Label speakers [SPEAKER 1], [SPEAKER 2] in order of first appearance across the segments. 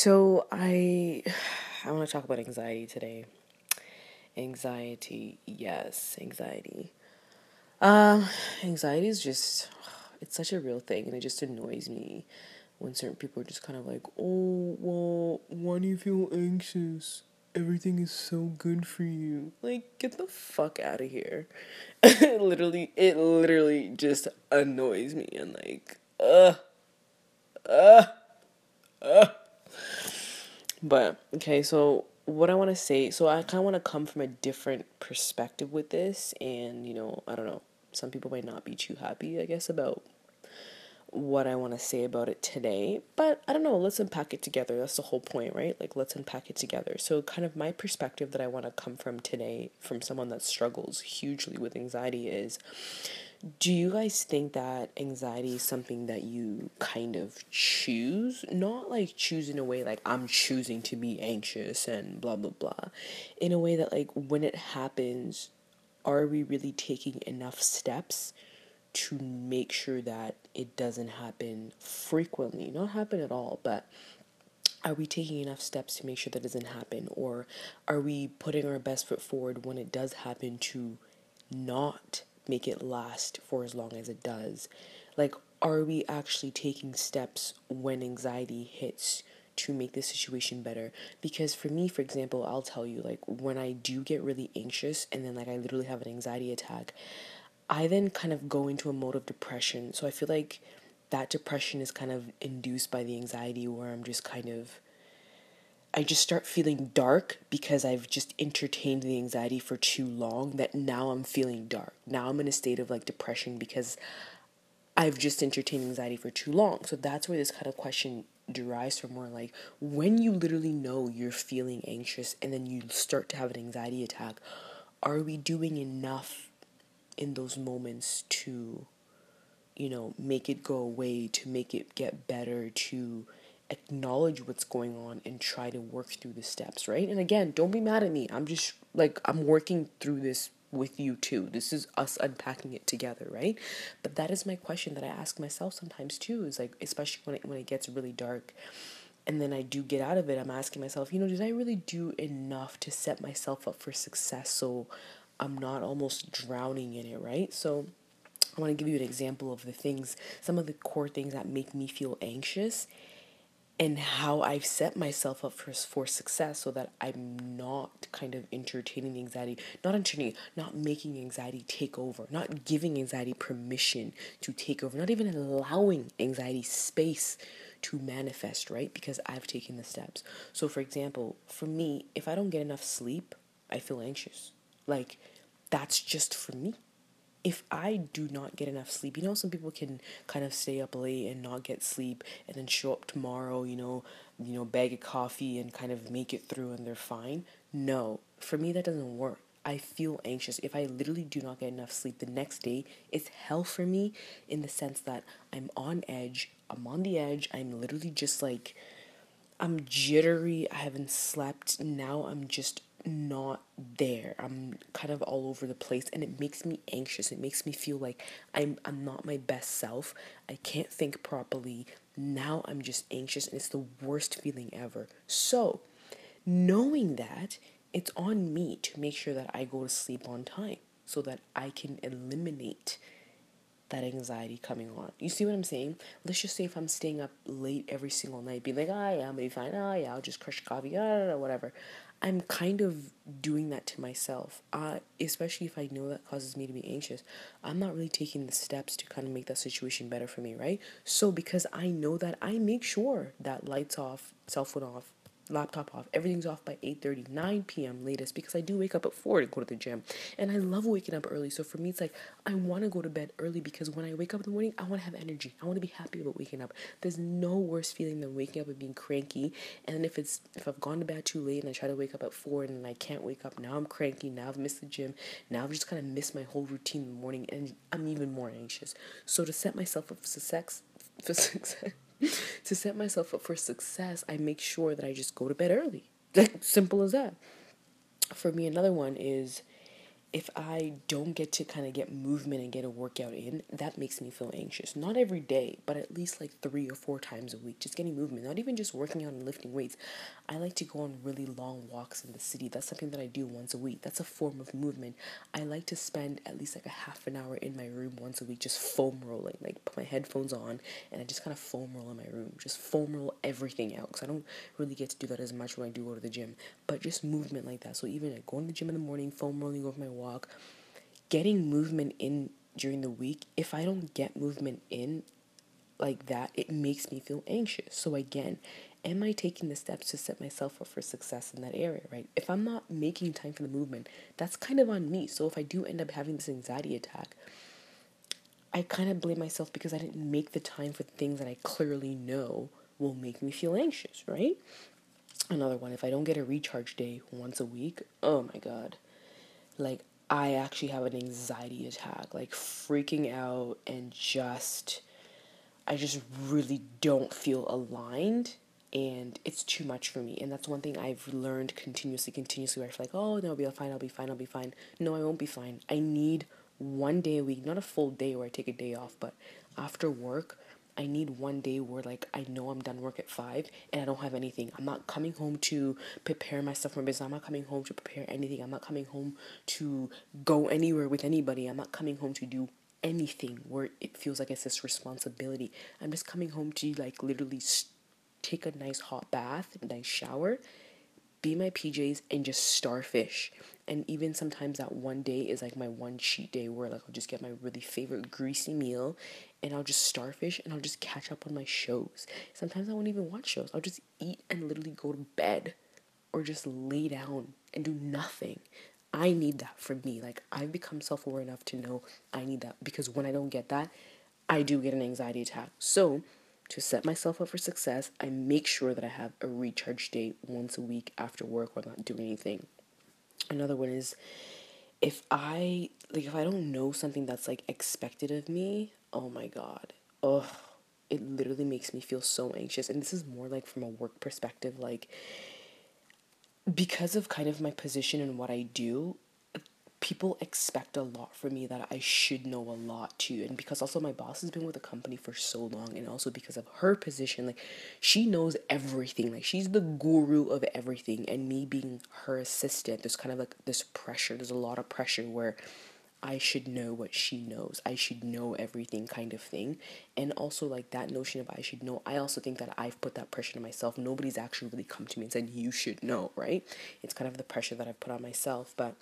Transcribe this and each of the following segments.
[SPEAKER 1] So I I want to talk about anxiety today. Anxiety, yes, anxiety. Uh, anxiety is just it's such a real thing and it just annoys me when certain people are just kind of like, "Oh, well, why do you feel anxious? Everything is so good for you." Like, get the fuck out of here. literally, it literally just annoys me and like, uh uh uh but okay, so what I want to say, so I kind of want to come from a different perspective with this, and you know, I don't know, some people might not be too happy, I guess, about what I want to say about it today, but I don't know, let's unpack it together. That's the whole point, right? Like, let's unpack it together. So, kind of my perspective that I want to come from today, from someone that struggles hugely with anxiety, is do you guys think that anxiety is something that you kind of choose? Not like choose in a way like I'm choosing to be anxious and blah blah blah. In a way that like when it happens, are we really taking enough steps to make sure that it doesn't happen frequently? Not happen at all, but are we taking enough steps to make sure that doesn't happen or are we putting our best foot forward when it does happen to not make it last for as long as it does? Like, are we actually taking steps when anxiety hits to make the situation better? Because for me, for example, I'll tell you, like, when I do get really anxious and then, like, I literally have an anxiety attack, I then kind of go into a mode of depression. So I feel like that depression is kind of induced by the anxiety where I'm just kind of I just start feeling dark because I've just entertained the anxiety for too long that now I'm feeling dark. Now I'm in a state of like depression because I've just entertained anxiety for too long. So that's where this kind of question derives from more like when you literally know you're feeling anxious and then you start to have an anxiety attack, are we doing enough in those moments to you know, make it go away, to make it get better, to acknowledge what's going on and try to work through the steps, right? And again, don't be mad at me. I'm just like, I'm working through this with you too. This is us unpacking it together, right? But that is my question that I ask myself sometimes too, is like, especially when it, when it gets really dark and then I do get out of it, I'm asking myself, you know, did I really do enough to set myself up for success so I'm not almost drowning in it, right? So, I want to give you an example of the things, some of the core things that make me feel anxious and how I've set myself up for, for success so that I'm not kind of entertaining the anxiety, not entertaining, not making anxiety take over, not giving anxiety permission to take over, not even allowing anxiety space to manifest, right? Because I've taken the steps. So, for example, for me, if I don't get enough sleep, I feel anxious. Like, that's just for me if I do not get enough sleep, you know, some people can kind of stay up late and not get sleep and then show up tomorrow, you know, you know, bag of coffee and kind of make it through and they're fine. No, for me, that doesn't work. I feel anxious. If I literally do not get enough sleep the next day, it's hell for me in the sense that I'm on edge. I'm on the edge. I'm literally just like, I'm jittery. I haven't slept. Now I'm just not there. I'm kind of all over the place and it makes me anxious. It makes me feel like I'm I'm not my best self. I can't think properly. Now I'm just anxious and it's the worst feeling ever. So, knowing that, it's on me to make sure that I go to sleep on time so that I can eliminate that anxiety coming on. You see what I'm saying? Let's just say if I'm staying up late every single night, be like, ah, yeah, I'm gonna be fine. Ah, yeah, I'll just crush coffee, ah, whatever. I'm kind of doing that to myself, uh, especially if I know that causes me to be anxious. I'm not really taking the steps to kind of make that situation better for me, right? So, because I know that, I make sure that lights off, cell phone off, laptop off. Everything's off by 8:30, 9 p.m. latest because I do wake up at 4 to go to the gym. And I love waking up early. So for me it's like I want to go to bed early because when I wake up in the morning, I want to have energy. I want to be happy about waking up. There's no worse feeling than waking up and being cranky. And if it's if I've gone to bed too late and I try to wake up at 4 and I can't wake up, now I'm cranky. Now I've missed the gym. Now I've just kind of missed my whole routine in the morning and I'm even more anxious. So to set myself up for success for success to set myself up for success, I make sure that I just go to bed early. Simple as that. For me, another one is if I don't get to kind of get movement and get a workout in, that makes me feel anxious. Not every day, but at least like three or four times a week. Just getting movement, not even just working out and lifting weights. I like to go on really long walks in the city. That's something that I do once a week. That's a form of movement. I like to spend at least like a half an hour in my room once a week just foam rolling. Like put my headphones on and I just kind of foam roll in my room. Just foam roll everything out because I don't really get to do that as much when I do go to the gym. But just movement like that. So even like going to the gym in the morning, foam rolling over my walk, getting movement in during the week, if I don't get movement in like that, it makes me feel anxious. So again, am I taking the steps to set myself up for success in that area, right? If I'm not making time for the movement, that's kind of on me. So if I do end up having this anxiety attack, I kind of blame myself because I didn't make the time for things that I clearly know will make me feel anxious, right? Another one, if I don't get a recharge day once a week, oh my god. Like I actually have an anxiety attack, like freaking out and just I just really don't feel aligned and it's too much for me. And that's one thing I've learned continuously, continuously where I feel like, oh no, I'll be fine, I'll be fine, I'll be fine. No, I won't be fine. I need one day a week, not a full day where I take a day off, but after work, I need one day where like I know I'm done work at five and I don't have anything. I'm not coming home to prepare myself for business. I'm not coming home to prepare anything. I'm not coming home to go anywhere with anybody. I'm not coming home to do anything where it feels like it's this responsibility. I'm just coming home to like literally take a nice hot bath, a nice shower, be my PJs and just starfish. And even sometimes that one day is like my one cheat day where like I'll just get my really favorite greasy meal and I'll just starfish and I'll just catch up on my shows. Sometimes I won't even watch shows. I'll just eat and literally go to bed or just lay down and do nothing. I need that for me. Like I've become self-aware enough to know I need that because when I don't get that, I do get an anxiety attack. So, to set myself up for success, I make sure that I have a recharge day once a week after work while not doing anything. Another one is if I like if I don't know something that's like expected of me, oh my god. Ugh. it literally makes me feel so anxious. And this is more like from a work perspective like because of kind of my position and what I do, people expect a lot from me that I should know a lot too. And because also my boss has been with the company for so long, and also because of her position, like she knows everything. Like she's the guru of everything. And me being her assistant, there's kind of like this pressure. There's a lot of pressure where I should know what she knows. I should know everything kind of thing. And also like that notion of I should know, I also think that I've put that pressure on myself. Nobody's actually really come to me and said you should know, right? It's kind of the pressure that I've put on myself, but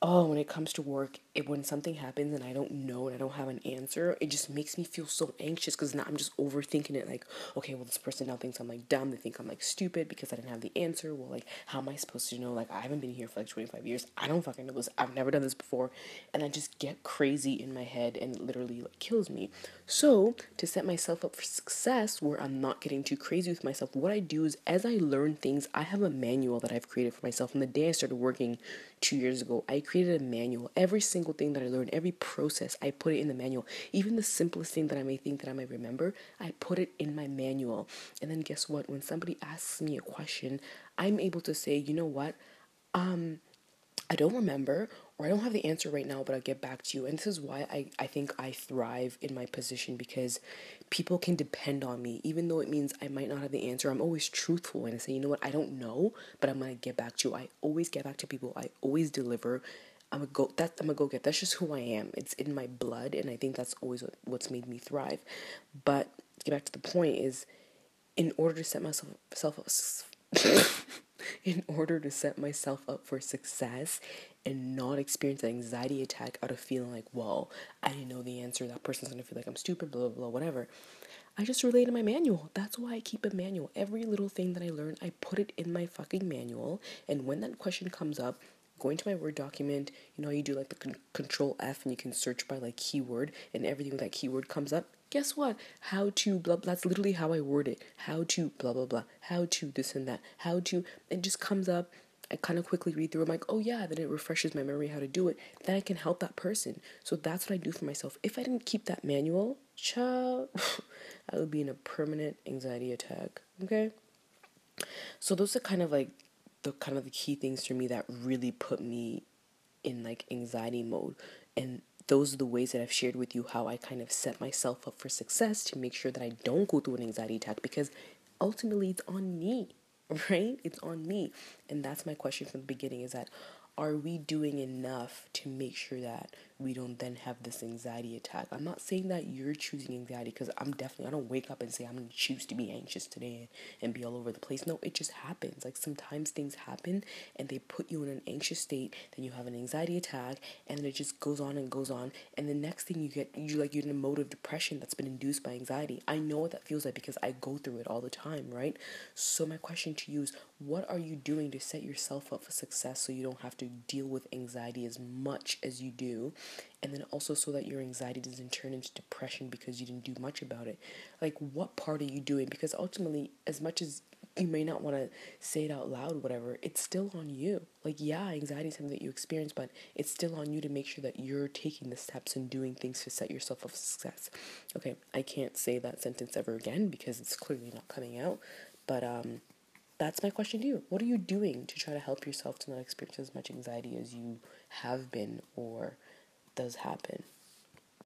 [SPEAKER 1] oh, when it comes to work, it, when something happens and I don't know and I don't have an answer, it just makes me feel so anxious because now I'm just overthinking it. Like, okay, well, this person now thinks I'm like dumb. They think I'm like stupid because I didn't have the answer. Well, like, how am I supposed to know? Like, I haven't been here for like 25 years. I don't fucking know this. I've never done this before. And I just get crazy in my head and it literally like kills me. So, to set myself up for success where I'm not getting too crazy with myself, what I do is as I learn things, I have a manual that I've created for myself. From the day I started working two years ago, I created a manual. Every single thing that I learned, every process, I put it in the manual. Even the simplest thing that I may think that I might remember, I put it in my manual. And then guess what? When somebody asks me a question, I'm able to say, you know what? Um, I don't remember or I don't have the answer right now, but I'll get back to you. And this is why I, I think I thrive in my position because people can depend on me. Even though it means I might not have the answer, I'm always truthful and I say, you know what, I don't know, but I'm gonna get back to you. I always get back to people, I always deliver. I'm a go that I'm a go get. That's just who I am. It's in my blood and I think that's always what, what's made me thrive. But get back to the point is in order to set myself self in order to set myself up for success and not experience an anxiety attack out of feeling like, well, I didn't know the answer. That person's gonna feel like I'm stupid, blah, blah, blah, whatever. I just relate to my manual. That's why I keep a manual. Every little thing that I learn, I put it in my fucking manual. And when that question comes up, go into my Word document, you know, you do like the con- control F and you can search by like keyword and everything that keyword comes up. Guess what? How to blah, blah. That's literally how I word it. How to blah, blah, blah. How to this and that. How to, it just comes up I kind of quickly read through. I'm like, oh yeah, then it refreshes my memory how to do it. Then I can help that person. So that's what I do for myself. If I didn't keep that manual, child, I would be in a permanent anxiety attack. Okay. So those are kind of like the kind of the key things for me that really put me in like anxiety mode. And those are the ways that I've shared with you how I kind of set myself up for success to make sure that I don't go through an anxiety attack because ultimately it's on me, right? It's on me. And that's my question from the beginning is that are we doing enough to make sure that we don't then have this anxiety attack? I'm not saying that you're choosing anxiety because I'm definitely, I don't wake up and say I'm going to choose to be anxious today and be all over the place. No, it just happens. Like sometimes things happen and they put you in an anxious state, then you have an anxiety attack, and then it just goes on and goes on. And the next thing you get, you like, you're in a mode of depression that's been induced by anxiety. I know what that feels like because I go through it all the time, right? So, my question to you is what are you doing to set yourself up for success so you don't have to deal with anxiety as much as you do and then also so that your anxiety doesn't turn into depression because you didn't do much about it. Like what part are you doing? Because ultimately as much as you may not want to say it out loud whatever it's still on you. Like yeah anxiety is something that you experience but it's still on you to make sure that you're taking the steps and doing things to set yourself up for success. Okay i can't say that sentence ever again because it's clearly not coming out but um that's my question to you. What are you doing to try to help yourself to not experience as much anxiety as you have been or does happen?